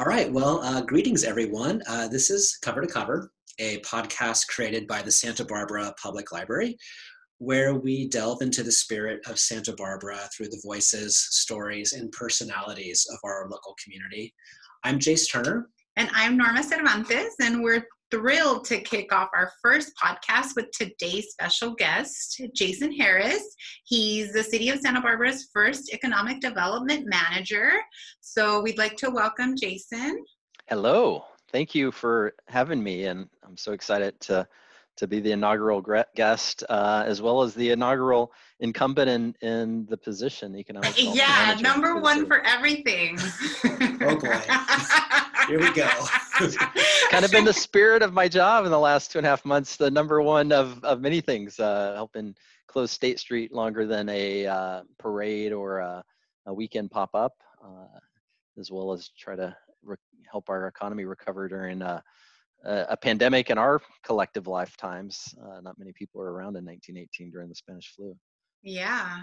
All right. Well, uh, greetings, everyone. Uh, this is Cover to Cover, a podcast created by the Santa Barbara Public Library, where we delve into the spirit of Santa Barbara through the voices, stories, and personalities of our local community. I'm Jace Turner. And I'm Norma Cervantes, and we're thrilled to kick off our first podcast with today's special guest, Jason Harris. He's the City of Santa Barbara's first economic development manager. So we'd like to welcome Jason. Hello. Thank you for having me, and I'm so excited to to be the inaugural guest, uh, as well as the inaugural incumbent in, in the position, economic. Yeah, number one for everything. oh boy. Here we go. kind of been the spirit of my job in the last two and a half months. The number one of, of many things, uh, helping close State Street longer than a uh, parade or a, a weekend pop up, uh, as well as try to re- help our economy recover during uh, a, a pandemic in our collective lifetimes. Uh, not many people were around in 1918 during the Spanish flu. Yeah.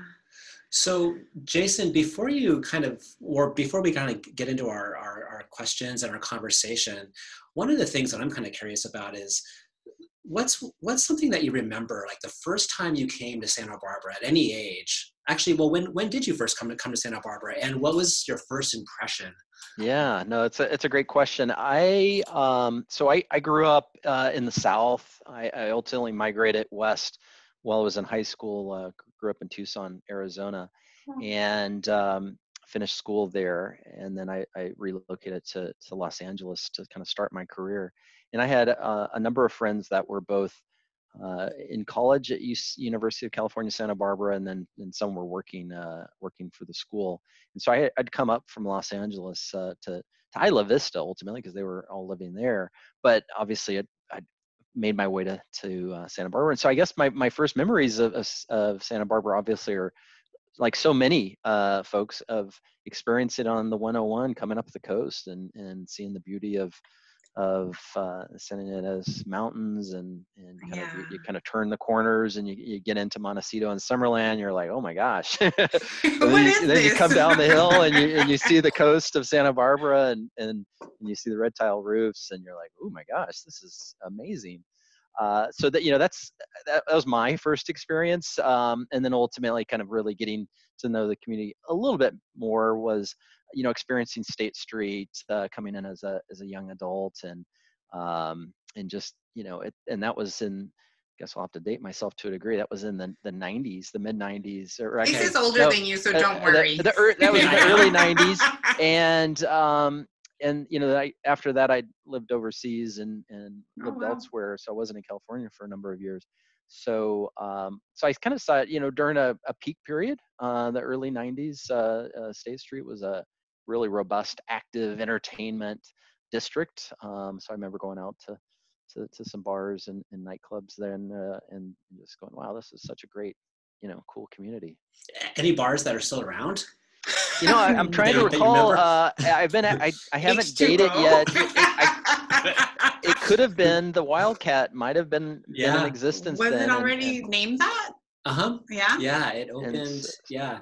So, Jason, before you kind of, or before we kind of get into our, our, our, questions and our conversation, one of the things that I'm kind of curious about is what's what's something that you remember, like the first time you came to Santa Barbara at any age? Actually, well, when when did you first come to come to Santa Barbara, and what was your first impression? Yeah, no, it's a it's a great question. I um, so I I grew up uh, in the South. I, I ultimately migrated west while I was in high school. Uh, grew up in Tucson, Arizona, and um, finished school there. And then I, I, relocated to, to Los Angeles to kind of start my career. And I had uh, a number of friends that were both uh, in college at U- University of California, Santa Barbara, and then and some were working uh, working for the school. And so I, would come up from Los Angeles uh, to to Isla Vista ultimately because they were all living there. But obviously, I'd made my way to to uh, Santa Barbara. And so I guess my my first memories of of, of Santa Barbara obviously are like so many uh, folks of experiencing on the 101 coming up the coast and and seeing the beauty of of uh, Santa Ynez Mountains and and kind yeah. of you, you, kind of turn the corners and you, you get into Montecito and Summerland. You're like, oh my gosh! then, you, then you come down the hill and you and you see the coast of Santa Barbara and and, and you see the red tile roofs and you're like, oh my gosh, this is amazing. Uh, so that you know that's that, that was my first experience um, and then ultimately kind of really getting to know the community a little bit more was you know experiencing state street uh, coming in as a as a young adult and um, and just you know it and that was in I guess I'll have to date myself to a degree. That was in the, the 90s, the mid 90s. Or This is older no, than you, so uh, don't worry. The, the, that was the early 90s, and um, and you know, I, after that, I lived overseas and and oh, lived oh, wow. elsewhere, so I wasn't in California for a number of years. So um, so I kind of saw it, you know, during a, a peak period, uh, the early 90s. Uh, uh, State Street was a really robust, active entertainment district. Um, so I remember going out to to, to some bars and, and nightclubs then uh, and just going, wow, this is such a great, you know, cool community. Any bars that are still around? You know, I, am trying to recall. Uh, I've been, I, I haven't H2O. dated yet. It, I, it, could have been the Wildcat. Might have been, yeah. been in existence. Was then, it already and, and, named that? Uh huh. Yeah. Yeah, it opened. And, yeah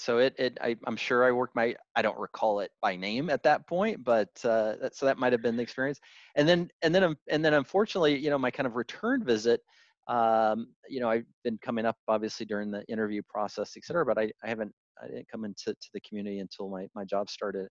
so it, it I, am sure I worked my I don't recall it by name at that point, but uh, that, so that might have been the experience. And then and then and then unfortunately, you know, my kind of return visit, um, you know, I've been coming up obviously during the interview process, et cetera, but I, I haven't I didn't come into to the community until my my job started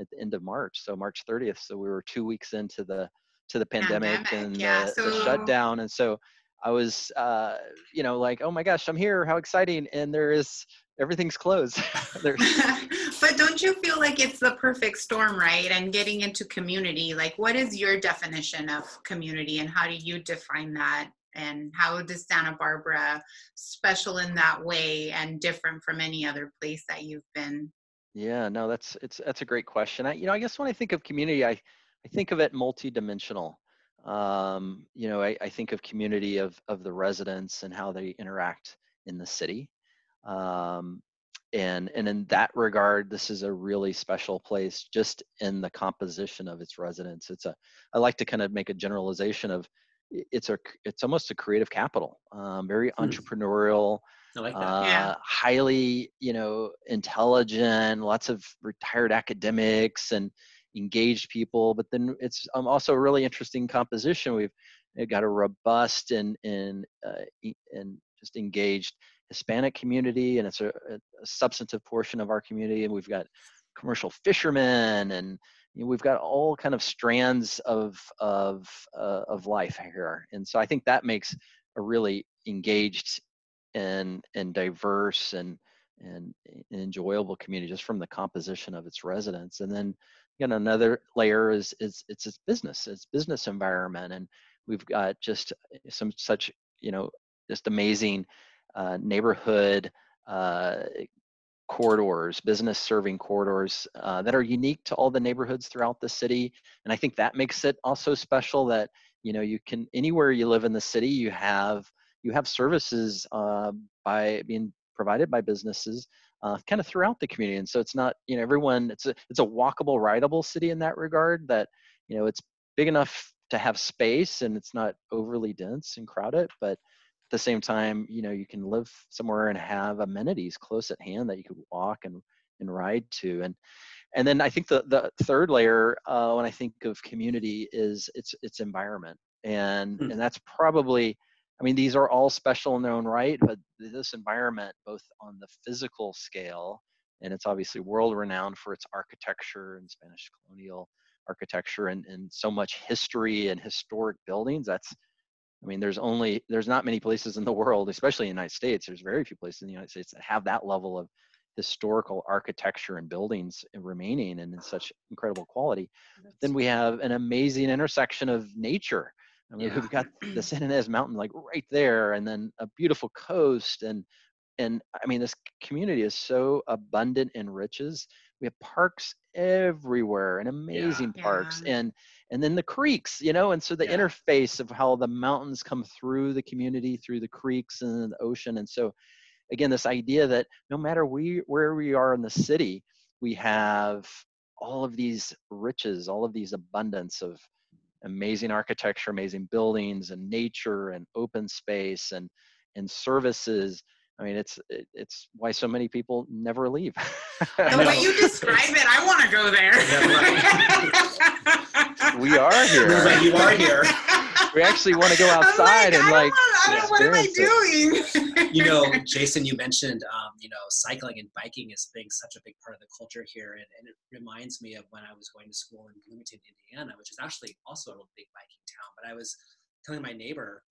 at the end of March, so March 30th. So we were two weeks into the to the pandemic, pandemic and yeah, the, so... the shutdown, and so I was, uh, you know, like, oh my gosh, I'm here! How exciting! And there is everything's closed. but don't you feel like it's the perfect storm, right? And getting into community, like, what is your definition of community, and how do you define that? And how does Santa Barbara special in that way and different from any other place that you've been? Yeah, no, that's it's that's a great question. I, you know, I guess when I think of community, I I think of it multidimensional um, you know, I, I, think of community of, of the residents and how they interact in the city. Um, and, and in that regard, this is a really special place just in the composition of its residents. It's a, I like to kind of make a generalization of it's a, it's almost a creative capital, um, very hmm. entrepreneurial, like uh, yeah. highly, you know, intelligent, lots of retired academics and, engaged people. But then it's um, also a really interesting composition. We've, got a robust and and uh, and just engaged Hispanic community, and it's a, a, substantive portion of our community. And we've got commercial fishermen, and you know, we've got all kind of strands of of uh, of life here. And so I think that makes a really engaged and and diverse and and enjoyable community just from the composition of its residents. And then you know another layer is is it's its business, its business environment, and we've got just some such you know just amazing uh, neighborhood uh, corridors, business serving corridors uh, that are unique to all the neighborhoods throughout the city. And I think that makes it also special that, you know, you can, anywhere you live in the city, you have, you have services uh, by being provided by businesses uh, kind of throughout the community. And so it's not, you know, everyone, it's a, it's a walkable, rideable city in that regard that, you know, it's big enough to have space and it's not overly dense and crowded, but the same time, you know, you can live somewhere and have amenities close at hand that you could walk and, and ride to. And and then I think the, the third layer uh, when I think of community is its its environment. And mm. and that's probably I mean, these are all special in their own right, but this environment, both on the physical scale, and it's obviously world renowned for its architecture and Spanish colonial architecture and, and so much history and historic buildings. That's I mean, there's only there's not many places in the world, especially in the United States. There's very few places in the United States that have that level of historical architecture and buildings remaining and in such incredible quality. That's then we have an amazing intersection of nature. I mean, yeah. we've got the San Ynez Mountain like right there, and then a beautiful coast, and and I mean, this community is so abundant in riches. We have parks everywhere and amazing yeah. parks, yeah. and and then the creeks you know and so the yeah. interface of how the mountains come through the community through the creeks and the ocean and so again this idea that no matter we where we are in the city we have all of these riches all of these abundance of amazing architecture amazing buildings and nature and open space and and services I mean, it's it's why so many people never leave. the way you describe it, I want to go there. we are here. But you are here. We actually want to go outside like, and like. Wanna, what am I doing? you know, Jason, you mentioned um, you know cycling and biking as being such a big part of the culture here, and, and it reminds me of when I was going to school in Bloomington, Indiana, which is actually also a big biking town. But I was telling my neighbor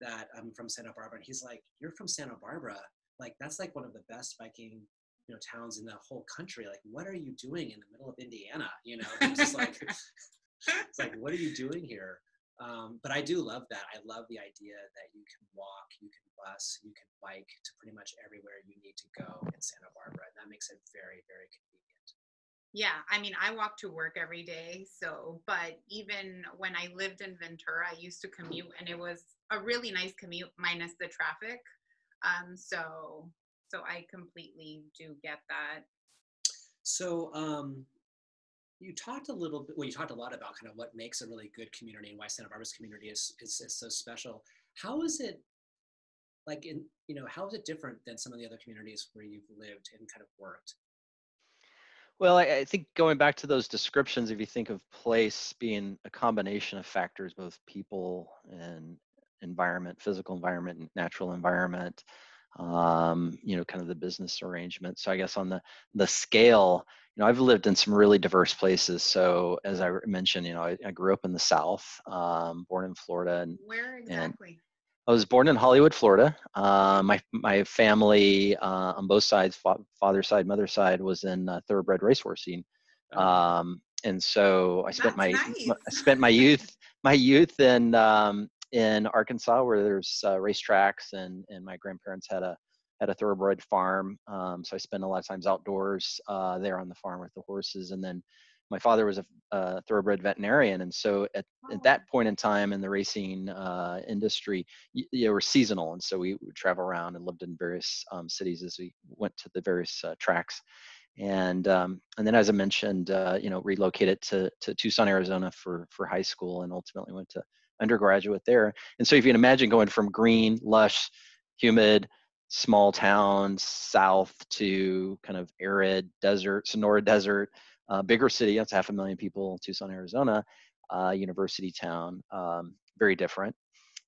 that I'm from Santa Barbara, and he's like, "You're from Santa Barbara? Like that's like one of the best biking, you know, towns in the whole country. Like, what are you doing in the middle of Indiana? You know, it's just like, it's like, what are you doing here?" Um, but I do love that. I love the idea that you can walk, you can bus, you can bike to pretty much everywhere you need to go in Santa Barbara, and that makes it very, very convenient. Yeah, I mean, I walk to work every day. So, but even when I lived in Ventura, I used to commute and it was a really nice commute minus the traffic. Um, so, so I completely do get that. So, um, you talked a little bit, well, you talked a lot about kind of what makes a really good community and why Santa Barbara's community is, is, is so special. How is it like in, you know, how is it different than some of the other communities where you've lived and kind of worked? Well, I, I, think going back to those descriptions, if you think of place being a combination of factors, both people and environment, physical environment, and natural environment, um, you know, kind of the business arrangement. So I guess on the the scale, you know, I've lived in some really diverse places. So as I mentioned, you know, I, I grew up in the South, um, born in Florida, and where exactly? And, I was born in Hollywood, Florida. Uh, my my family uh, on both sides, fa- father side, mother side, was in uh, thoroughbred racehorsing, oh. um, and so I spent my nice. I spent my youth my youth in um, in Arkansas, where there's uh, racetracks, and and my grandparents had a had a thoroughbred farm. Um, so I spent a lot of times outdoors uh, there on the farm with the horses, and then my father was a, a thoroughbred veterinarian, and so at, oh. at that point in time in the racing uh, industry, you, you were seasonal, and so we would travel around and lived in various um, cities as we went to the various uh, tracks, and um, and then as I mentioned, uh, you know, relocated to to Tucson, Arizona for for high school, and ultimately went to undergraduate there. And so if you can imagine going from green, lush, humid, small towns south to kind of arid desert, Sonora desert uh, bigger city. That's half a million people, Tucson, Arizona, uh, university town, um, very different.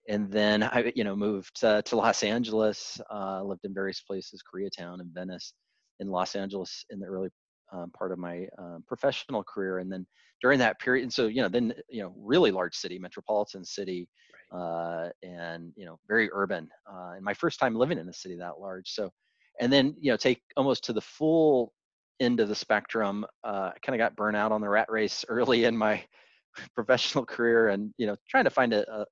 And then I, you know, moved to Los Angeles. Uh, lived in various places, Koreatown and Venice, in Los Angeles in the early um, part of my um, professional career. And then during that period, and so you know, then you know, really large city, metropolitan city, right. uh, and you know, very urban. Uh, and my first time living in a city that large. So, and then you know, take almost to the full end of the spectrum. Uh, I kind of got burnt out on the rat race early in my professional career, and you know, trying to find a, a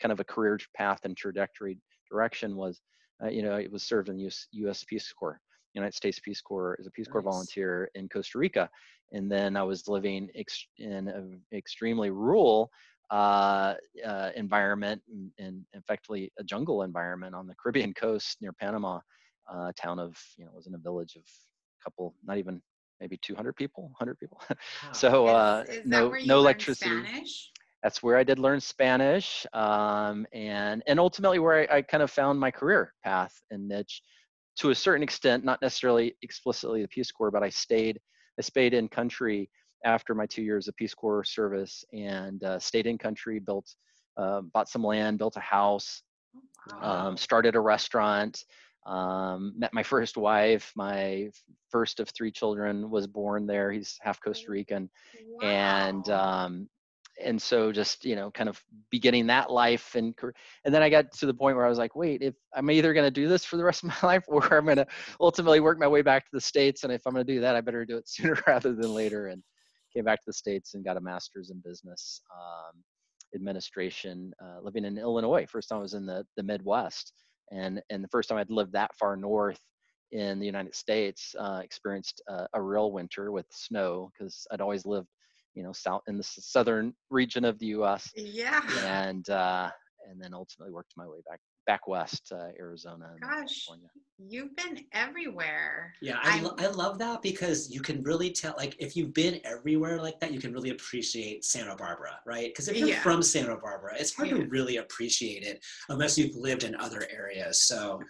kind of a career path and trajectory direction was, uh, you know, it was served in the US, US Peace Corps. United States Peace Corps as a Peace nice. Corps volunteer in Costa Rica, and then I was living ex- in an extremely rural uh, uh, environment and, and, effectively a jungle environment on the Caribbean coast near Panama, uh, town of you know was in a village of couple, not even maybe 200 people, 100 people. Wow. so uh, is, is no no electricity. Spanish? That's where I did learn Spanish, um, and and ultimately where I, I kind of found my career path and niche to a certain extent, not necessarily explicitly the Peace Corps, but I stayed, I stayed in country after my two years of Peace Corps service and uh, stayed in country, built, uh, bought some land, built a house, oh, wow. um, started a restaurant, um, met my first wife. My first of three children was born there. He's half Costa Rican, wow. and um, and so just you know kind of beginning that life and and then i got to the point where i was like wait if i'm either going to do this for the rest of my life or i'm going to ultimately work my way back to the states and if i'm going to do that i better do it sooner rather than later and came back to the states and got a master's in business um, administration uh, living in illinois first time i was in the, the midwest and and the first time i'd lived that far north in the united states uh, experienced uh, a real winter with snow because i'd always lived you know, south in the southern region of the U.S. Yeah. And uh, and then ultimately worked my way back back west, uh, Arizona. Gosh, California. you've been everywhere. Yeah, I, lo- I love that because you can really tell, like, if you've been everywhere like that, you can really appreciate Santa Barbara, right? Because if you're yeah. from Santa Barbara, it's hard yeah. to really appreciate it unless you've lived in other areas. So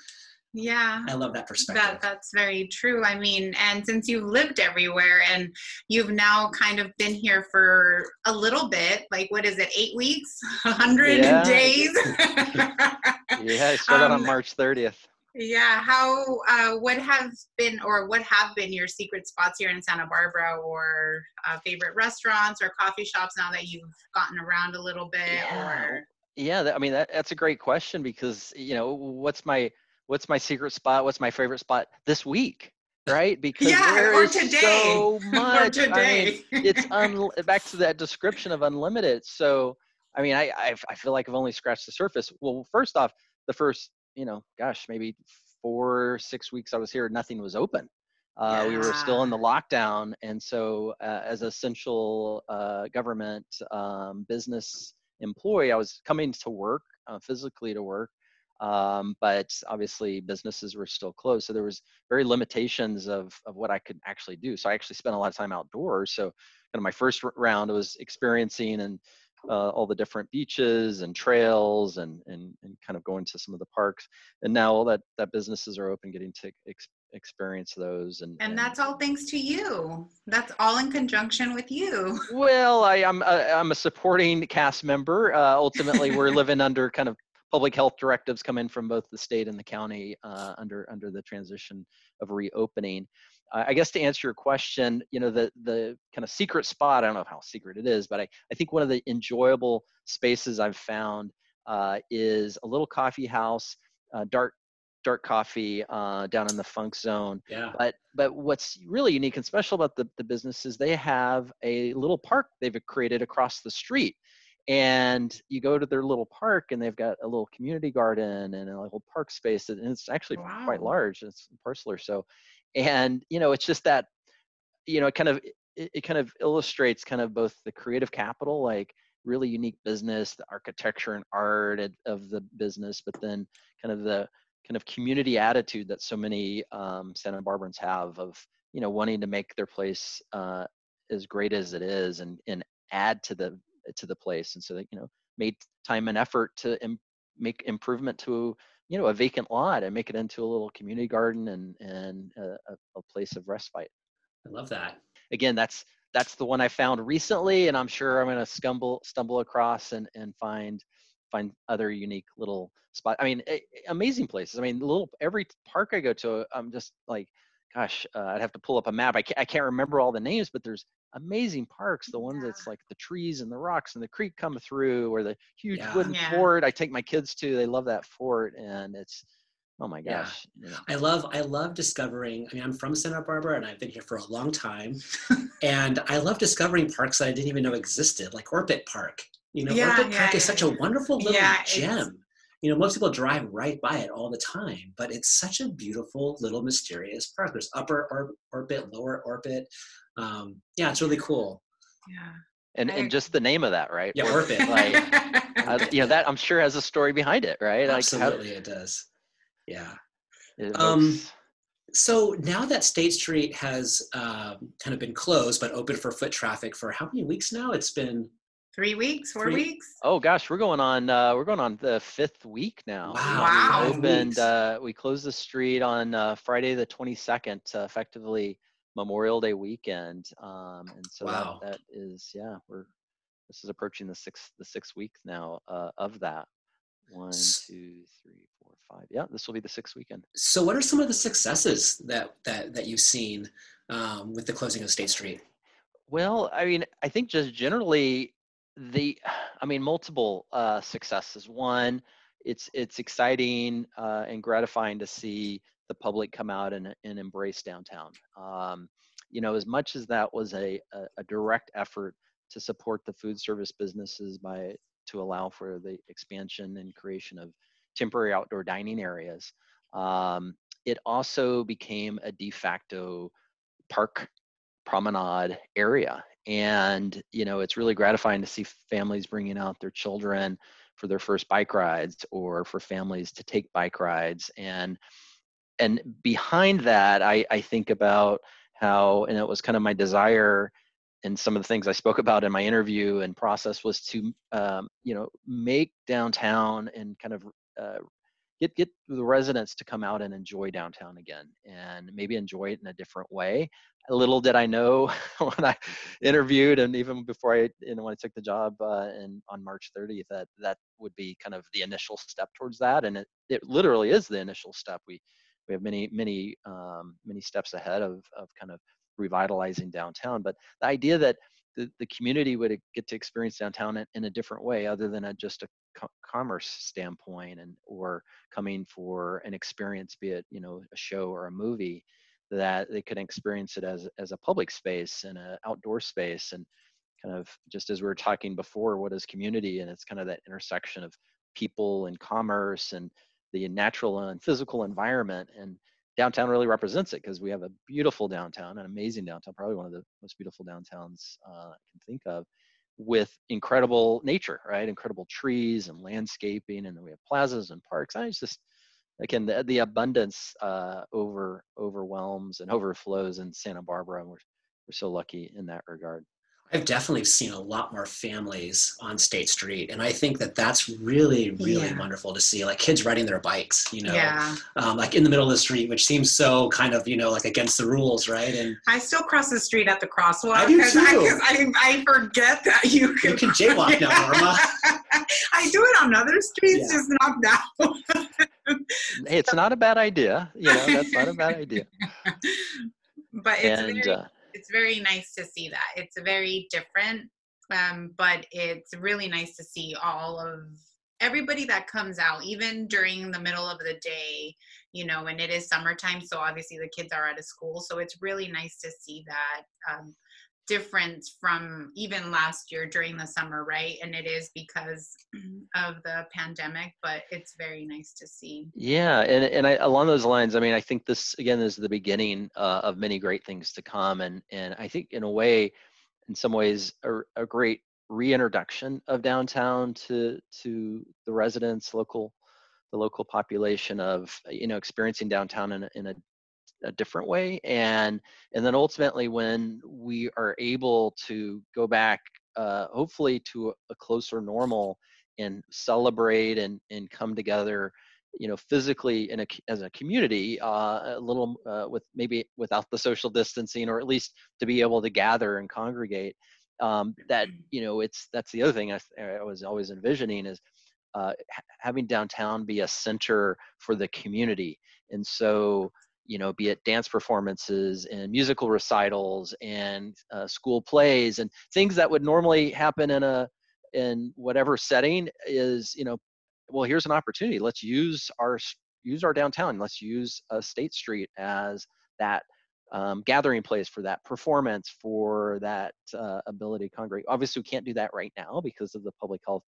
yeah i love that perspective that, that's very true i mean and since you've lived everywhere and you've now kind of been here for a little bit like what is it eight weeks 100 yeah. days yeah i started um, on march 30th yeah how uh, what have been or what have been your secret spots here in santa barbara or uh, favorite restaurants or coffee shops now that you've gotten around a little bit yeah. or yeah i mean that, that's a great question because you know what's my what's my secret spot? What's my favorite spot this week? Right? Because yeah, there is today. so much. I mean, it's un- back to that description of unlimited. So, I mean, I, I, I feel like I've only scratched the surface. Well, first off, the first, you know, gosh, maybe four, six weeks I was here, nothing was open. Uh, yeah. We were still in the lockdown, and so uh, as essential uh, government um, business employee, I was coming to work uh, physically to work, um, but obviously businesses were still closed so there was very limitations of, of what i could actually do so i actually spent a lot of time outdoors so kind of my first round was experiencing and uh, all the different beaches and trails and, and and kind of going to some of the parks. And now all that that businesses are open getting to ex- experience those and, and, and that's all thanks to you. That's all in conjunction with you. Well i am a, i'm a supporting cast member. Uh, ultimately we're living under kind of public health directives come in from both the state and the county uh, under under the transition of reopening. Uh, I guess to answer your question, you know, the the kind of secret spot, I don't know how secret it is, but I, I think one of the enjoyable spaces I've found uh, is a little coffee house, uh, Dart Dart coffee uh, down in the funk zone. Yeah. But but what's really unique and special about the, the business is they have a little park they've created across the street and you go to their little park and they've got a little community garden and a little park space and it's actually wow. quite large it's a parcel or so and you know it's just that you know it kind of it, it kind of illustrates kind of both the creative capital like really unique business the architecture and art of the business but then kind of the kind of community attitude that so many um, santa barbarans have of you know wanting to make their place uh, as great as it is and and add to the to the place and so they you know made time and effort to Im- make improvement to you know a vacant lot and make it into a little community garden and and a, a place of respite i love that again that's that's the one I found recently, and I'm sure I'm gonna stumble stumble across and and find find other unique little spot. I mean, amazing places. I mean, little every park I go to, I'm just like, gosh, uh, I'd have to pull up a map. I can't, I can't remember all the names, but there's amazing parks. The ones yeah. that's like the trees and the rocks and the creek come through, or the huge yeah. wooden yeah. fort. I take my kids to. They love that fort, and it's oh my gosh. Yeah. I love I love discovering. I mean, I'm from Santa Barbara, and I've been here for a long time, and I love discovering parks that I didn't even know existed, like Orpet Park. You know, yeah, Orpet Park is such a wonderful little gem you know, most people drive right by it all the time, but it's such a beautiful little mysterious park. There's upper or- Orpet, lower Orpet. Um, yeah, it's really cool. Yeah. And, and just the name of that, right? Yeah, orbit. like, uh, you know, that I'm sure has a story behind it, right? Absolutely, like how, it does. Yeah. It um, so now that State Street has um, kind of been closed but open for foot traffic for how many weeks now? It's been Three weeks, four Three. weeks. Oh gosh, we're going on. Uh, we're going on the fifth week now. Wow! We opened. Uh, we closed the street on uh, Friday the twenty second, uh, effectively Memorial Day weekend. Um, and so wow. that, that is yeah, we're this is approaching the sixth the sixth week now uh, of that. One, two, three, four, five. Yeah, this will be the sixth weekend. So, what are some of the successes that that that you've seen um, with the closing of State Street? Well, I mean, I think just generally the i mean multiple uh, successes. One it's it's exciting uh, and gratifying to see the public come out and, and embrace downtown. Um, you know as much as that was a, a, a, direct effort to support the food service businesses by to allow for the expansion and creation of temporary outdoor dining areas um, it also became a de facto park promenade area and you know it's really gratifying to see families bringing out their children for their first bike rides or for families to take bike rides. And and behind that i i think about how and it was kind of my desire and some of the things i spoke about in my interview and process was to um, you know make downtown and kind of uh, get get the residents to come out and enjoy downtown again and maybe enjoy it in a different way. Little did i know when i interviewed and even before i you know when i took the job uh, in on march 30th that that would be kind of the initial step towards that and it, it literally is the initial step. We we have many many um, many steps ahead of of kind of revitalizing downtown but the idea that the, the community would get to experience downtown in, a different way other than a, just a co- commerce standpoint and or coming for an experience be it you know a show or a movie that they could experience it as as a public space and an outdoor space and kind of just as we were talking before what is community? And it's kind of that intersection of people and commerce and the natural and physical environment. And downtown really represents it because we have a beautiful downtown, an amazing downtown, probably one of the most beautiful downtowns uh, I can think of, with incredible nature, right? Incredible trees and landscaping, and then we have plazas and parks. I just again the, the abundance uh, over overwhelms and overflows in Santa Barbara, and we're we're so lucky in that regard. I've definitely seen a lot more families on State Street, and I think that that's really, really yeah. wonderful to see. Like kids riding their bikes, you know, yeah. um, like in the middle of the street, which seems so kind of, you know, like against the rules, right? And I still cross the street at the crosswalk. I do too. I, I, I, forget that you can. You can jaywalk now, Norma. I do it on other streets, yeah. just not now. hey, it's not a bad idea. You know, that's not a bad idea. But it's and, very, uh, it's very nice to see that. It's very different, um, but it's really nice to see all of everybody that comes out, even during the middle of the day, you know, and it is summertime, so obviously the kids are out of school. So it's really nice to see that um, difference from even last year during the summer, right? And it is because of the pandemic, but it's very nice to see. Yeah, and and I, along those lines, I mean, I think this again is the beginning uh, of many great things to come, and and I think in a way, in some ways, a, a great reintroduction of downtown to to the residents, local the local population of you know experiencing downtown in a, in a a different way and and then ultimately when we are able to go back uh, hopefully to a closer normal and celebrate and and come together you know physically in a as a community uh, a little uh, with maybe without the social distancing or at least to be able to gather and congregate um, that you know it's that's the other thing I, I was always envisioning is uh, having downtown be a center for the community. And so you know be it dance performances and musical recitals and uh, school plays and things that would normally happen in a in whatever setting is you know well here's an opportunity. Let's use our use our downtown. Let's use a state street as that um, gathering place for that performance for that uh, ability to congregate. Obviously we can't do that right now because of the public health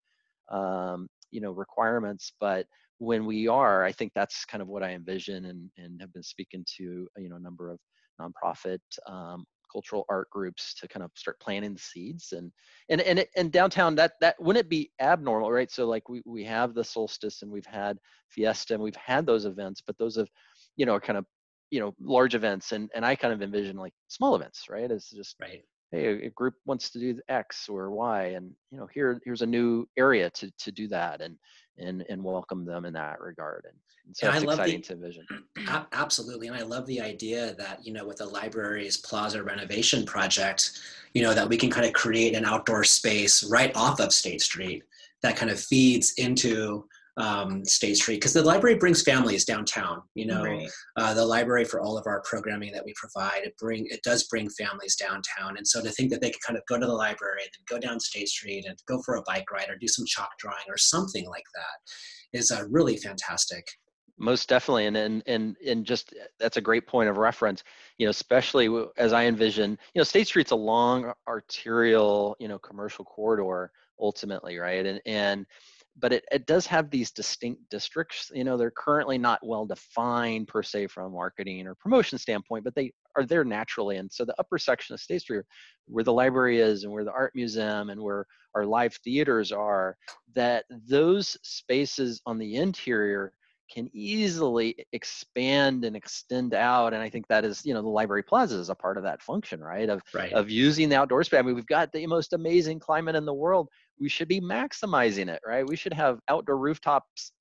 um, you know requirements but when we are i think that's kind of what i envision and, and have been speaking to you know a number of nonprofit um, cultural art groups to kind of start planting the seeds and and and, it, and downtown that that wouldn't be abnormal right? So like we, we have the solstice and we've had fiesta and we've had those events but those have you know kind of you know large events and and i kind of envision like small events right? It's just right hey a group wants to do x or y and you know here here's a new area to to do that and and and welcome them in that regard and, and so and it's exciting the, to vision absolutely and i love the idea that you know with the library's plaza renovation project you know that we can kind of create an outdoor space right off of state street that kind of feeds into um, State Street because the library brings families downtown. You know, right. uh, the library for all of our programming that we provide it bring it does bring families downtown, and so to think that they can kind of go to the library and then go down State Street and go for a bike ride or do some chalk drawing or something like that is uh, really fantastic. Most definitely, and and and and just that's a great point of reference. You know, especially as I envision, you know, State Street's a long arterial, you know, commercial corridor ultimately, right? And and but it, it does have these distinct districts. You know, they're currently not well defined per se from a marketing or promotion standpoint, but they are there naturally. And so the upper section of State Street, where the library is and where the art museum and where our live theaters are, that those spaces on the interior can easily expand and extend out and i think that is you know the library plaza is a part of that function right of right. of using the outdoor space i mean we've got the most amazing climate in the world we should be maximizing it right? We should have outdoor rooftops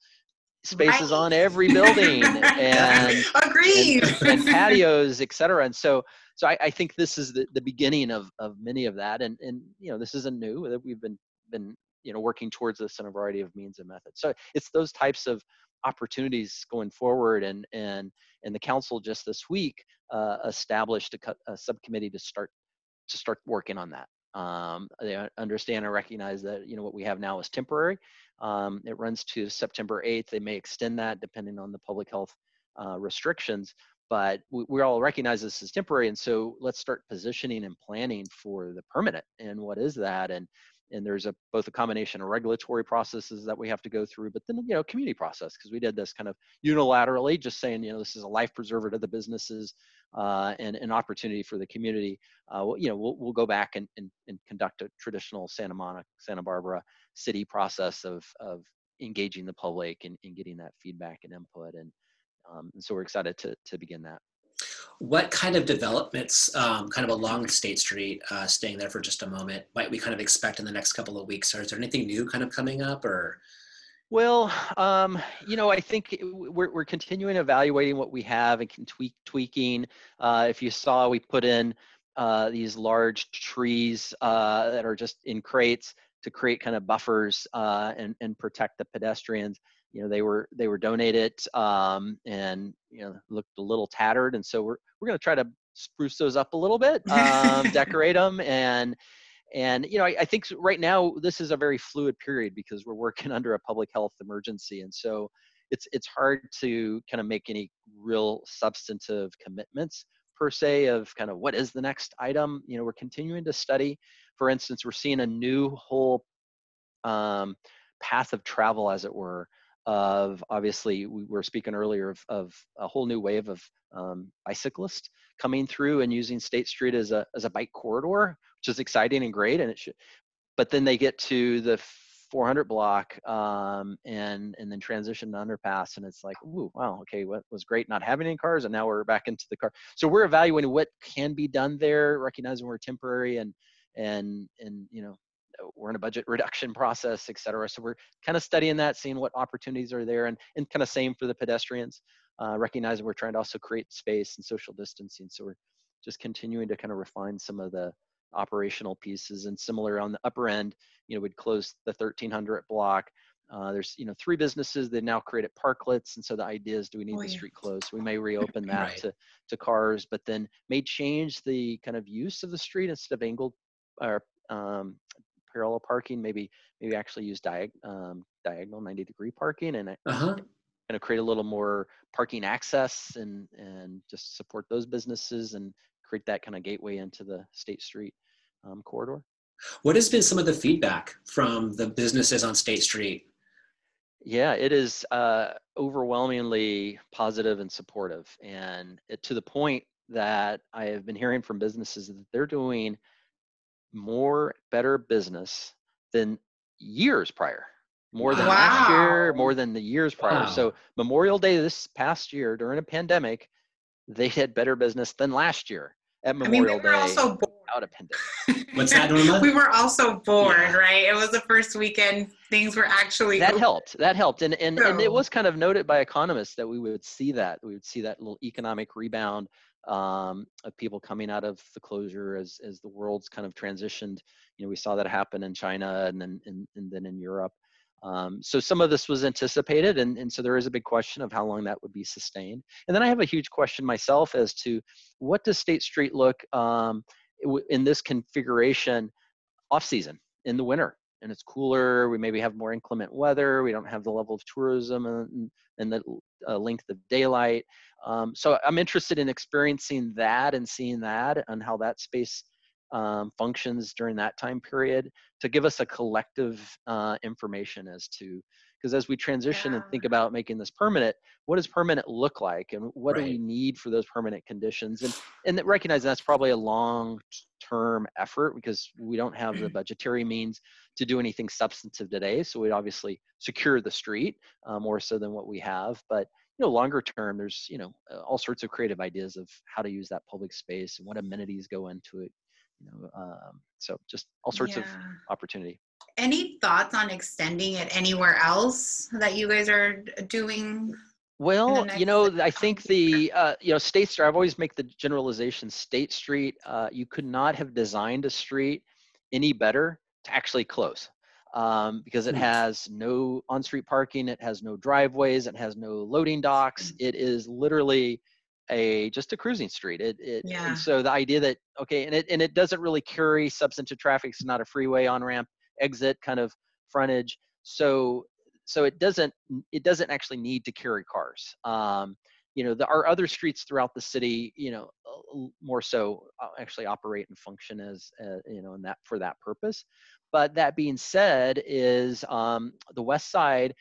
spaces right. on every building and agreed. and, and patios et cetera. And so so I, I, think this is the, the beginning of of many of that. And and you know this isn't new that we've been been you know working towards this in a variety of means and methods. So it's those types of opportunities going forward. And and and the council just this week uh, established a, a, subcommittee to start to start working on that um, they understand and recognize that you know what we have now is temporary. Um, it runs to september 8th they may extend that depending on the public health uh, restrictions but we, we all recognize this is temporary. And so let's start positioning and planning for the permanent and what is that? And and there's a both a combination of regulatory processes that we have to go through but then you know community process because we did this kind of unilaterally just saying you know this is a life preserver to the businesses uh, and an opportunity for the community. Uh, you know we'll, we'll go back and, and, and conduct a traditional santa monica santa barbara city process of of engaging the public and, and getting that feedback and input and, um, and so we're excited to, to begin that what kind of developments, um, kind of along State Street, uh, staying there for just a moment, might we kind of expect in the next couple of weeks? Or is there anything new kind of coming up, or? Well, um, you know, I think we're, we're continuing evaluating what we have and can tweak tweaking. Uh, if you saw, we put in uh, these large trees uh, that are just in crates to create kind of buffers uh, and and protect the pedestrians you know they were they were donated um, and you know looked a little tattered and so we're we're going to try to spruce those up a little bit um, decorate them and and you know I, I, think right now this is a very fluid period because we're working under a public health emergency and so it's it's hard to kind of make any real substantive commitments per se of kind of what is the next item. You know we're continuing to study. For instance we're seeing a new whole um, path of travel as it were of obviously we were speaking earlier of, of a whole new wave of um, bicyclists coming through and using State Street as a as a bike corridor, which is exciting and great. And it should, but then they get to the 400 block um, and and then transition to underpass, and it's like, ooh, wow, okay, what was great not having any cars, and now we're back into the car. So we're evaluating what can be done there, recognizing we're temporary and and and you know we're in a budget reduction process, et cetera. So we're kind of studying that, seeing what opportunities are there, and and kind of same for the pedestrians. Uh, recognizing we're trying to also create space and social distancing. So we're just continuing to kind of refine some of the operational pieces and similar on the upper end you know we'd close the 1300 block uh, there's you know three businesses that now created parklets and so the idea is do we need Oh, the yeah. street closed we may reopen that Right. to to cars but then may change the kind of use of the street instead of angled or um, parallel parking maybe maybe actually use diag- um, diagonal 90 degree parking and Uh-huh. kind of create a little more parking access and and just support those businesses and create that kind of gateway into the state street um, corridor What has been some of the feedback from the businesses on State Street? yeah it is uh, overwhelmingly positive and supportive and it, to the point that i have been hearing from businesses that they're doing more better business than years prior more than last year more than the years prior Wow. so memorial day this past year during a pandemic they had better business than last year at memorial I mean, we were day also bored. without a pandemic What's that, Norma? we were also bored, Yeah. right? It was the first weekend. Things were actually that open. helped that helped and and, and it was kind of noted by economists that we would see that we would see that little economic rebound um, of people coming out of the closure as as the world's kind of transitioned. You know we saw that happen in china and then and, and then in europe. Um, so some of this was anticipated and, and so there is a big question of how long that would be sustained. And then i have a huge question myself as to what does state street look um, in this configuration off season in the winter and it's cooler we maybe have more inclement weather we don't have the level of tourism and, and the uh, length of daylight um, so i'm interested in experiencing that and seeing that and how that space um, functions during that time period to give us a collective uh, information as to because as we transition and think about making this permanent what does permanent look like and what do we need for those permanent conditions? And and recognize that's probably a long term effort because we don't have the budgetary means to do anything substantive today so we'd obviously secure the street uh, more so than what we have but you know longer term there's you know all sorts of creative ideas of how to use that public space and what amenities go into it you know um, so just all sorts of opportunity Any thoughts on extending it anywhere else that you guys are doing? Well, you know, I think the uh, you know State Street. I've always make the generalization. State Street, uh, you could not have designed a street any better to actually close um, because it has no on-street parking, it has no driveways, it has no loading docks. It is literally a just a cruising street. It, it Yeah. and so the idea that okay, and it and it doesn't really carry substantive traffic. It's not a freeway on ramp exit kind of frontage. So so it doesn't it doesn't actually need to carry cars. Um, you know, there are other streets throughout the city. You know, more so uh, actually operate and function as uh, you know, in that for that purpose. But that being said, is um, the West Side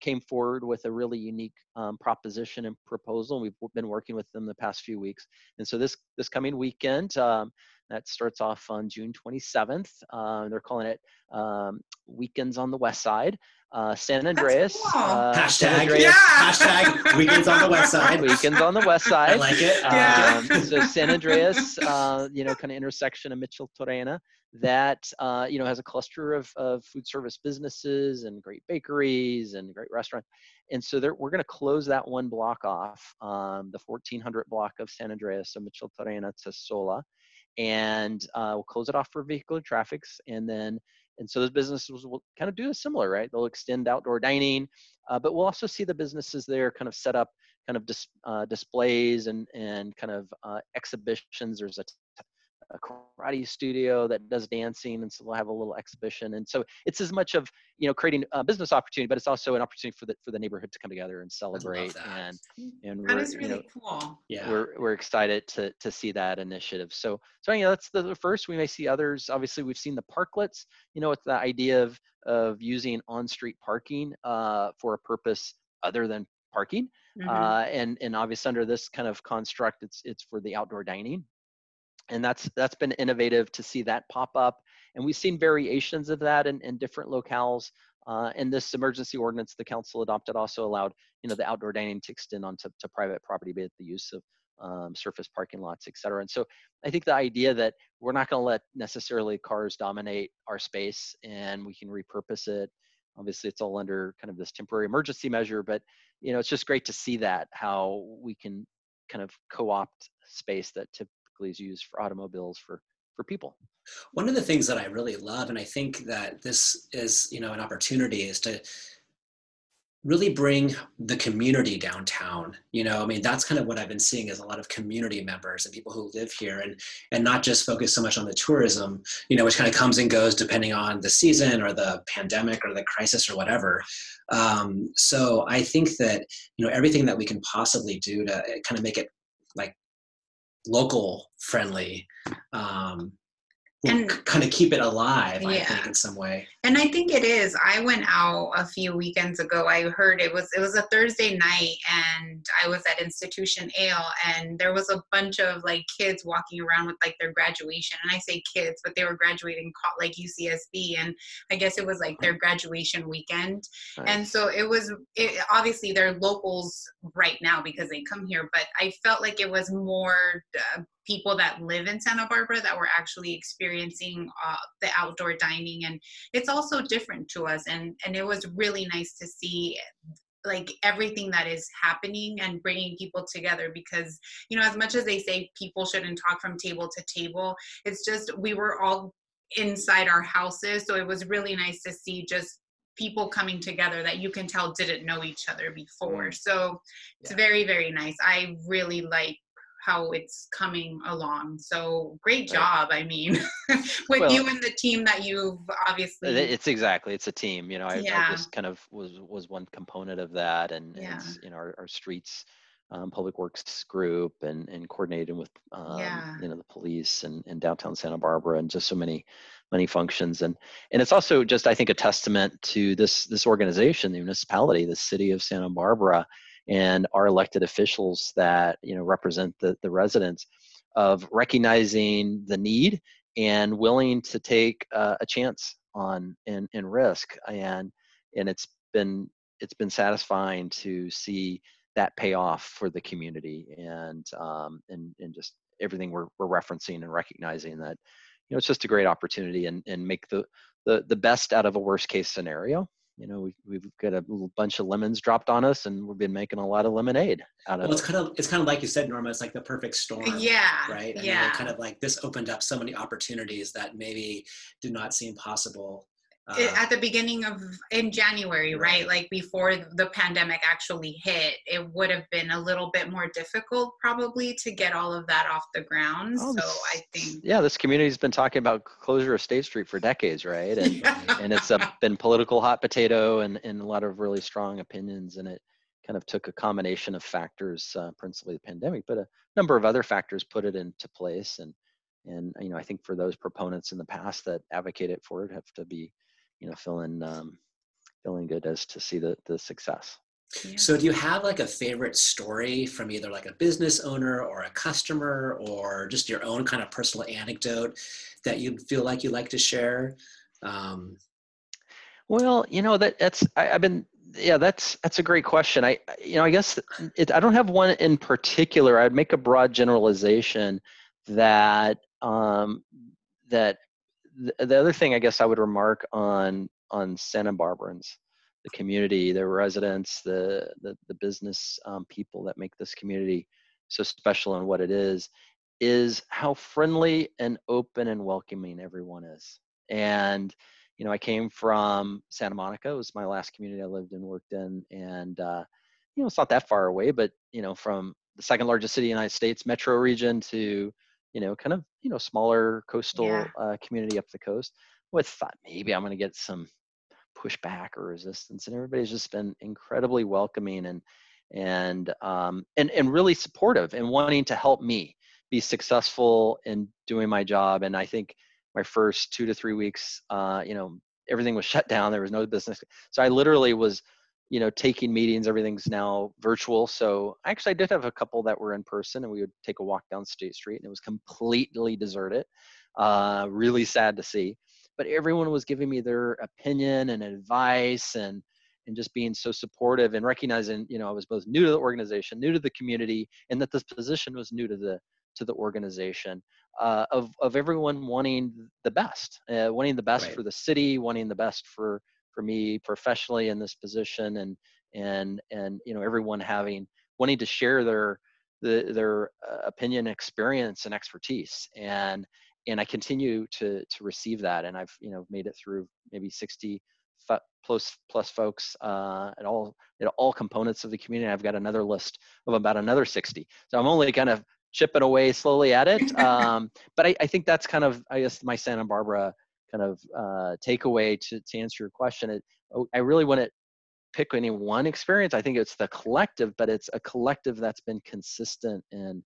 came forward with a really unique um, proposition and proposal. We've been working with them the past few weeks, and so this this coming weekend. Um, that starts off on June 27th. Uh, they're calling it um, Weekends on the West Side. Uh, San Andreas. cool. uh, San Hashtag, Andreas- Yeah. hashtag weekends on the west side. Weekends on the West side. I Side. like it. Yeah. Um, so San Andreas, uh, you know, kind of intersection of Micheltorena, that uh, you know has a cluster of, of food service businesses and great bakeries and great restaurants. And so we're going to close that one block off, um, the 1400 block of San Andreas, so Micheltorena to Sola, and uh, we'll close it off for vehicular traffics, and then. And so those businesses will kind of do a similar, right? They'll extend outdoor dining, uh, but we'll also see the businesses there kind of set up kind of dis, uh, displays and and kind of uh, exhibitions. There's a, a karate studio that does dancing, and so we'll have a little exhibition. And so it's as much of you know creating a business opportunity, but it's also an opportunity for the for the neighborhood to come together and celebrate. And and That we're is you really know cool. Yeah. we're we're excited to to see that initiative. So so you know that's the, the first. We may see others. Obviously, we've seen the parklets. You know, it's the idea of of using on-street parking uh, for a purpose other than parking. Mhm. Uh, and and obviously under this kind of construct, it's it's for the outdoor dining, and that's that's been innovative to see that pop up. And we've seen variations of that in, in different locales. Uh, and this emergency ordinance the council adopted also allowed you know the outdoor dining to extend onto to private property, be it the use of um, surface parking lots, et cetera. And so I think the idea that we're not going to let necessarily cars dominate our space and we can repurpose it. Obviously, it's all under kind of this temporary emergency measure, but you know, it's just great to see that how we can kind of co-opt space that typically is used for automobiles for for people. One of the things that I really love, and I think that this is, you know, an opportunity, is to really bring the community downtown you know i mean that's kind of what i've been seeing is a lot of community members and people who live here and and not just focus so much on the tourism you know which kind of comes and goes depending on the season or the pandemic or the crisis or whatever um, so i think that you know everything that we can possibly do to kind of make it like local friendly um, and kind of keep it alive yeah. i think in some way. And i think it is. I went out a few weekends ago. I heard it was it was a thursday night and i was at institution ale and there was a bunch of like kids walking around with like their graduation and i say kids but they were graduating like ucsb and i guess it was like their graduation weekend. And so it was it, obviously they're locals right now because they come here but i felt like it was more uh, people that live in Santa Barbara that were actually experiencing uh, the outdoor dining, and it's also different to us. and And it was really nice to see like everything that is happening and bringing people together because you know as much as they say people shouldn't talk from table to table it's just we were all inside our houses so it was really nice to see just people coming together that you can tell didn't know each other before mm. so it's yeah. very very nice i really like how it's coming along. So great job. Right. I mean, with well, you and the team that you've obviously. It's exactly. It's a team. You know, I, yeah. I just kind of was was one component of that, and, yeah. and you know, our, our streets. Um, public works group and and coordinating with um, yeah. you know the police and, and downtown Santa Barbara and just so many many functions and and it's also just I think a testament to this this organization the municipality the city of Santa Barbara and our elected officials that you know represent the, the residents of recognizing the need and willing to take uh, a chance on and, and risk. And and it's been it's been satisfying to see that pay off for the community and um, and and just everything we're, we're referencing and recognizing that you know it's just a great opportunity and and make the the, the best out of a worst case scenario you know, we, we've got a little bunch of lemons dropped on us and we've been making a lot of lemonade out of well, it's kind of, it's kind of like you said, Norma, it's like the perfect storm. Yeah. Right. And yeah. kind of like this opened up so many opportunities that maybe did not seem possible at the beginning of in January, right? Like before the pandemic actually hit, it would have been a little bit more difficult probably to get all of that off the ground. Oh, so I think yeah, this community's been talking about closure of State Street for decades, right? And yeah. and it's a, been political hot potato and and a lot of really strong opinions, and it kind of took a combination of factors, uh, principally the pandemic, but a number of other factors put it into place and. And you know, I think for those proponents in the past that advocated for it have to be you know feeling um, feeling good as to see the the success. Yeah. So do you have like a favorite story from either like a business owner or a customer or just your own kind of personal anecdote that you feel like you like to share? Um, well, you know that that's I, have been yeah that's that's a great question. I you know I guess it, I don't have one in particular. I'd make a broad generalization that um, that the, other thing I guess I would remark on on Santa Barbarans, the community, the residents, the the, the business um, people that make this community so special and what it is, is how friendly and open and welcoming everyone is. And you know, I came from Santa Monica. It was my last community I lived in, worked in, and uh, you know, it's not that far away, but you know, from the second largest city in the United States metro region to you know, kind of, you know, smaller coastal yeah. uh, community up the coast with thought maybe I'm going to get some pushback or resistance. And everybody's just been incredibly welcoming and, and, um, and, and really supportive and wanting to help me be successful in doing my job. And I think my first two to three weeks, uh, you know, everything was shut down. There was no business. So I literally was you know taking meetings everything's now virtual so actually i did have a couple that were in person and we would take a walk down state street and it was completely deserted uh, really sad to see but everyone was giving me their opinion and advice and and just being so supportive and recognizing you know i was both new to the organization new to the community and that this position was new to the to the organization uh, of of everyone wanting the best uh, wanting the best right. for the city wanting the best for for me professionally in this position and and and you know everyone having wanting to share their the, their uh, opinion experience and expertise and and i continue to to receive that and i've you know made it through maybe 60 plus plus folks uh, at all at all components of the community. I've got another list of about another 60. So I'm only kind of chipping away slowly at it. Um, but I, I, think that's kind of I guess my Santa Barbara kind of uh, takeaway to to answer your question. It, oh, I really to pick any one experience. I think it's the collective, but it's a collective that's been consistent and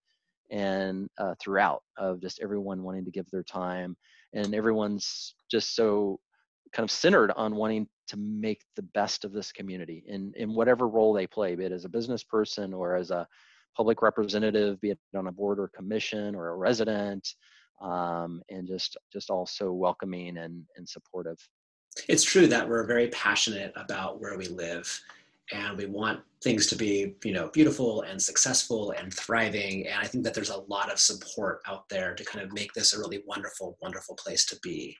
and uh, throughout of just everyone wanting to give their time and everyone's just so kind of centered on wanting to make the best of this community in in whatever role they play, be it as a business person or as a public representative, be it on a board or commission or a resident, um, and just just also welcoming and and supportive. It's true that we're very passionate about where we live and we want things to be you know beautiful and successful and thriving and i think that there's a lot of support out there to kind of make this a really wonderful wonderful place to be.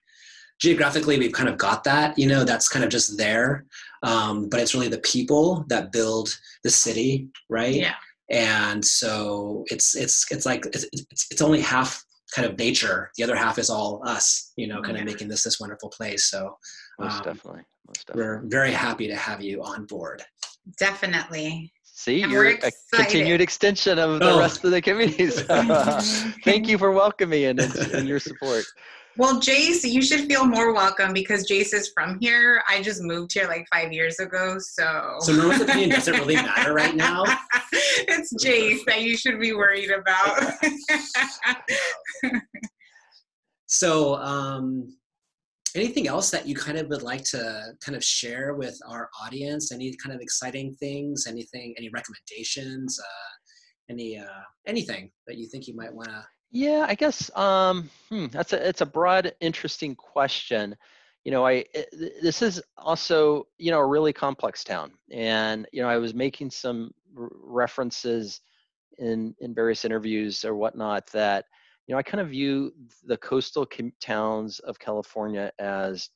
Geographically we've kind of got that you know that's kind of just there um, but it's really the people that build the city right? Yeah. And so it's it's it's like it's, it's, it's only half kind of nature the other half is all us you know kind yeah. of making this this wonderful place so most, um, definitely. most definitely we're very happy to have you on board definitely See, and you're a continued extension of the oh. rest of the communities. Thank you for welcoming and, and your support. Well, Jace, you should feel more welcome because Jace is from here. I just moved here like five years ago, so. So North opinion doesn't really matter right now. it's Jace that you should be worried about. so, um, anything else that you kind of would like to kind of share with our audience? Any kind of exciting things? Anything? Any recommendations? Uh, any uh, anything that you think you might want to yeah, I guess um, hmm, that's a it's a broad, interesting question. You know, I it, eh, this is also you know a really complex town, and you know I was making some r- references in in various interviews or whatnot that you know I kind of view the coastal com- towns of California as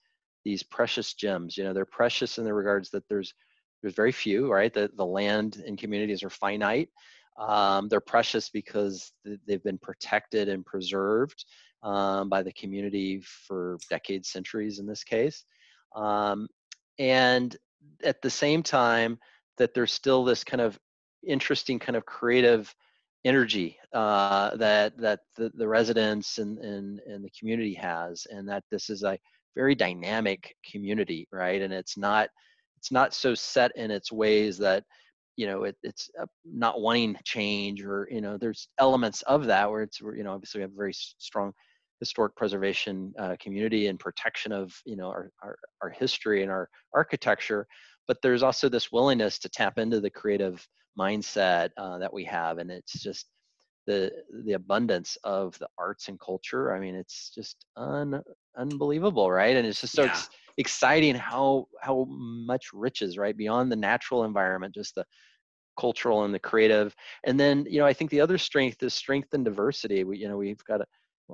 these precious gems. You know, they're precious in the regards that there's there's very few, right? The the land and communities are finite um, they're precious because they've been protected and preserved um, by the community for decades, centuries in this case. Um, and at the same time, that there's still this kind of interesting kind of creative energy uh, that that the, the residents and, and and the community has, and that this is a very dynamic community, right? And it's not it's not so set in its ways that you know it, it's uh, not wanting change or you know there's elements of that where it's you know obviously we have a very strong historic preservation uh, community and protection of you know our, our, our history and our architecture but there's also this willingness to tap into the creative mindset uh, that we have and it's just the the abundance of the arts and culture i mean it's just un, unbelievable right and it's just so yeah. it's, exciting how how much riches right beyond the natural environment just the cultural and the creative. And then you know i think the other strength is strength and diversity. We you know we've got a,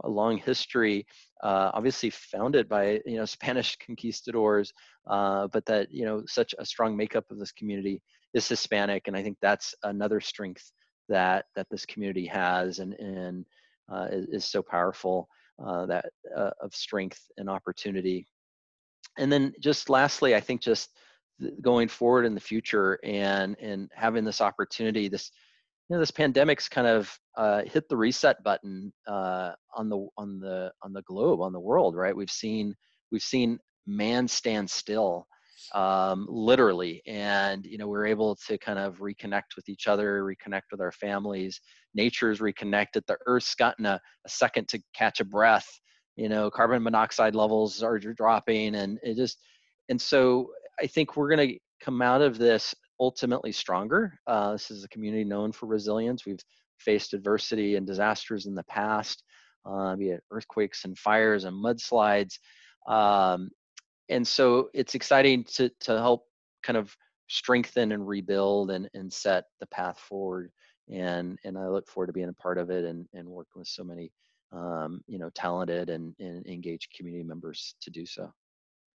a long history uh, obviously founded by you know spanish conquistadors uh, but that you know such a strong makeup of this community is hispanic and i think that's another strength that that this community has and and uh, is, is, so powerful uh, that uh, of strength and opportunity and then just lastly, I think just going forward in the future and and having this opportunity, this you know this pandemic's kind of uh, hit the reset button uh, on the on the on the globe on the world, right? We've seen we've seen man stand still um, literally. And you know we're able to kind of reconnect with each other reconnect with our families. Nature's reconnected. The earth's gotten a, a second to catch a breath you know carbon monoxide levels are dropping and it just and so i think we're going to come out of this ultimately stronger. Uh, this is a community known for resilience. We've faced adversity and disasters in the past uh, be it earthquakes and fires and mudslides. Um, and so it's exciting to, to help kind of strengthen and rebuild and, and set the path forward. And, and I look forward to being a part of it and, and working with so many, um, you know, talented and, and engaged community members to do so.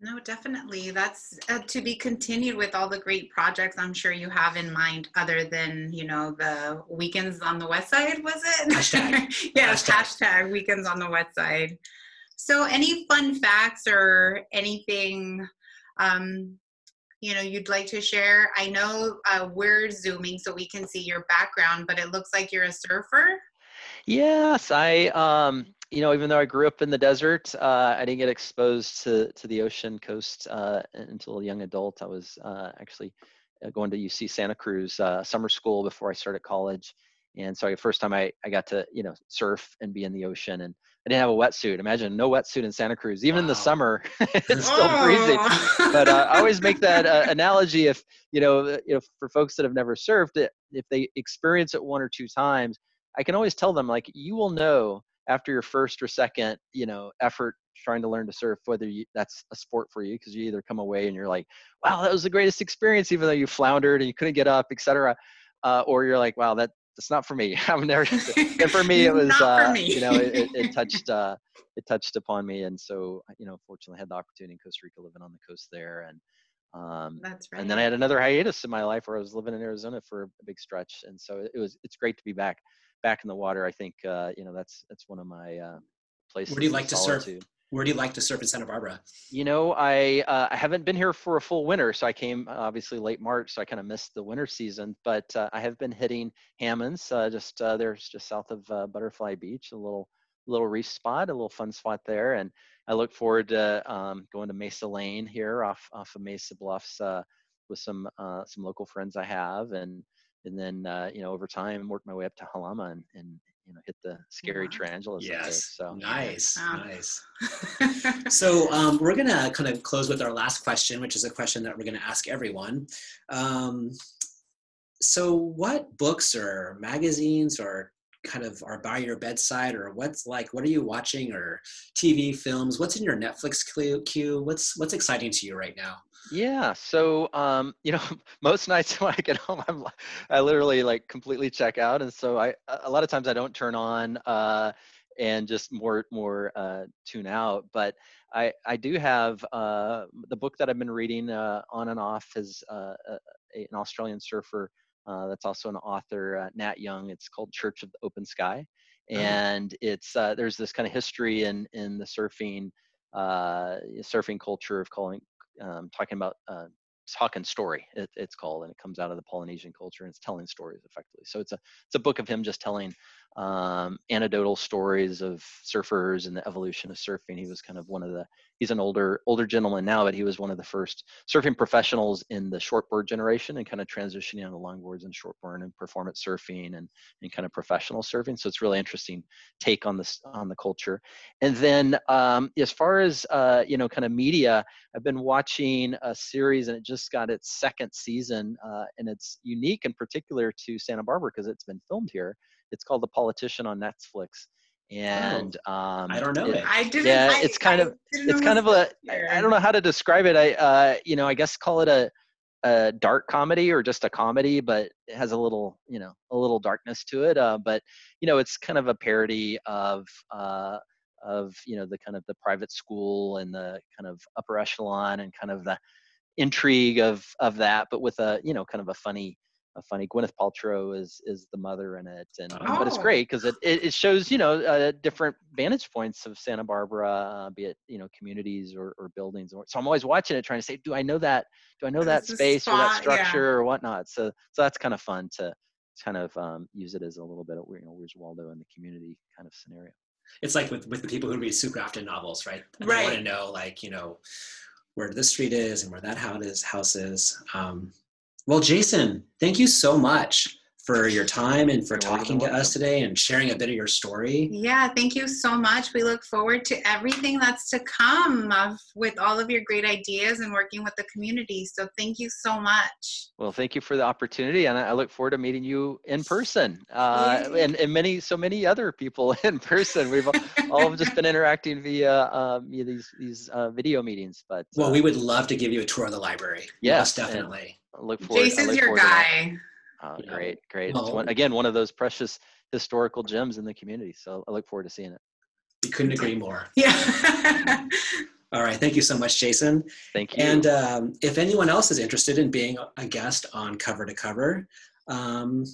No, definitely. That's uh, to be continued with all the great projects I'm sure you have in mind, other than, you know, the weekends on the west side, was it? Hashtag. yes, Hashtag. hashtag weekends on the west side. So, any fun facts or anything, um, you know, you'd like to share? I know uh, we're zooming so we can see your background, but it looks like you're a surfer. Yes, I um, you know, even though I grew up in the desert, uh, I didn't get exposed to to the ocean coast uh, until a young adult. I was uh, actually uh, going to UC Santa Cruz uh, summer school before I started college, and so the first time I I got to you know surf and be in the ocean, and I didn't have a wetsuit. Imagine no wetsuit in Santa Cruz, even in the summer, it's still freezing. Oh. But uh, I always make that uh, analogy if you know you know for folks that have never surfed if they experience it one or two times, I can always tell them like you will know after your first or second you know effort trying to learn to surf whether you, that's a sport for you because you either come away and you're like wow that was the greatest experience even though you floundered and you couldn't get up etc uh, or you're like wow that that's not for me i'm never and for me it was uh, me. you know it, it, it touched uh, it touched upon me and so you know fortunately I had the opportunity in costa rica living on the coast there and um, That's right. and then I had another hiatus in my life where I was living in Arizona for a big stretch, and so it was it's great to be back back in the water. I think uh, you know that's that's one of my uh, places. Where do you like to surf? Where do you like to surf in Santa Barbara? You know, I uh, I haven't been here for a full winter, so I came uh, obviously late March, so I kind of missed the winter season. But uh, I have been hitting Hammonds, uh, just uh, there's just south of uh, Butterfly Beach, a little little reef spot, a little fun spot there, and I look forward to um, going to Mesa Lane here off off of Mesa Bluffs uh, with some uh, some local friends I have, and and then uh, you know over time work my way up to Jalama and, and you know hit the scary Wow. tarantulas. Yes. So Nice. Wow. Nice. So um, we're going to kind of close with our last question, which is a question that we're going to ask everyone. Um, so, what books or magazines or kind of are by your bedside, or what's like, what are you watching, or TV films? What's in your Netflix queue? queue? What's what's exciting to you right now? Yeah. So, um, you know, most nights when I get home, I'm, I literally like completely check out, and so I a lot of times I don't turn on uh, and just more more uh, tune out. But I I do have uh, the book that I've been reading uh, on and off is uh, a, a- an Australian surfer uh, that's also an author, uh, Nat Young. It's called Church of the Open Sky, Oh. and it's uh, there's this kind of history in in the surfing uh, surfing culture of calling um, talking about uh, talking story it, it's called and it comes out of the polynesian culture and it's telling stories effectively. So it's a it's a book of him just telling um, anecdotal stories of surfers and the evolution of surfing. He was kind of one of the he's an older older gentleman now but he was one of the first surfing professionals in the shortboard generation and kind of transitioning on the longboards and shortboard and performance surfing and and kind of professional surfing. So it's really interesting take on this on the culture. And then um, as far as uh, you know kind of media I've been watching a series and it just got its second season, uh, and it's unique and particular to Santa Barbara because it's been filmed here. It's called The Politician on Netflix, and um, I don't know it. I didn't. Yeah, I- it's kind I of- didn't it's kind of a was I- don't know how to describe it. I uh, you know I guess call it a a dark comedy or just a comedy, but it has a little you know a little darkness to it. Uh, but you know it's kind of a parody of uh, of you know the kind of the private school and the kind of upper echelon and kind of the intrigue of of that, but with a you know kind of a funny a funny Gwyneth Paltrow is is the mother in it, and but it's Oh. great because it, it it shows you know uh, different vantage points of Santa Barbara, uh, be it you know communities or, or buildings. Or, so I'm always watching it, trying to say, do I know that? Do I know that This is space or that spot, yeah. structure or whatnot? So so that's kind of fun to kind of um, use it as a little bit of you know where's Waldo in the community kind of scenario. It's like with with the people who read Sue Grafton novels, right? And Right. They want to know, like, you know, where this street is and where that house is. House is. Um, well, Jason, thank you so much for your time and for talking to us today and sharing a bit of your story. Yeah, thank you so much. We look forward to everything that's to come of, with all of your great ideas and working with the community. So thank you so much. Well, thank you for the opportunity, and I I look forward to meeting you in person, uh, and, and many so many other people in person. We've all, all just been interacting via, um, these these uh, video meetings, but Well, uh, we would love to give you a tour of the library. Yes, Yes, and- definitely. I look forward. I Jason's look your forward to that. guy. Oh, Yeah. great, great. it's Well- one, again one of those precious historical gems in the community. So I look forward to seeing it. We couldn't agree more. Yeah. All right. Thank you so much, Jason. Thank you. And um, if anyone else is interested in being a guest on Cover to Cover, um,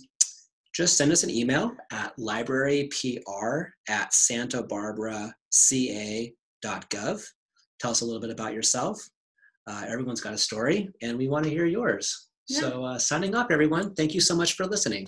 just send us an email at librarypr at santabarbaraca.gov. Tell us a little bit about yourself. Uh, everyone's got a story, and we want to hear yours. Yeah. So, uh, signing off, everyone. Thank you so much for listening.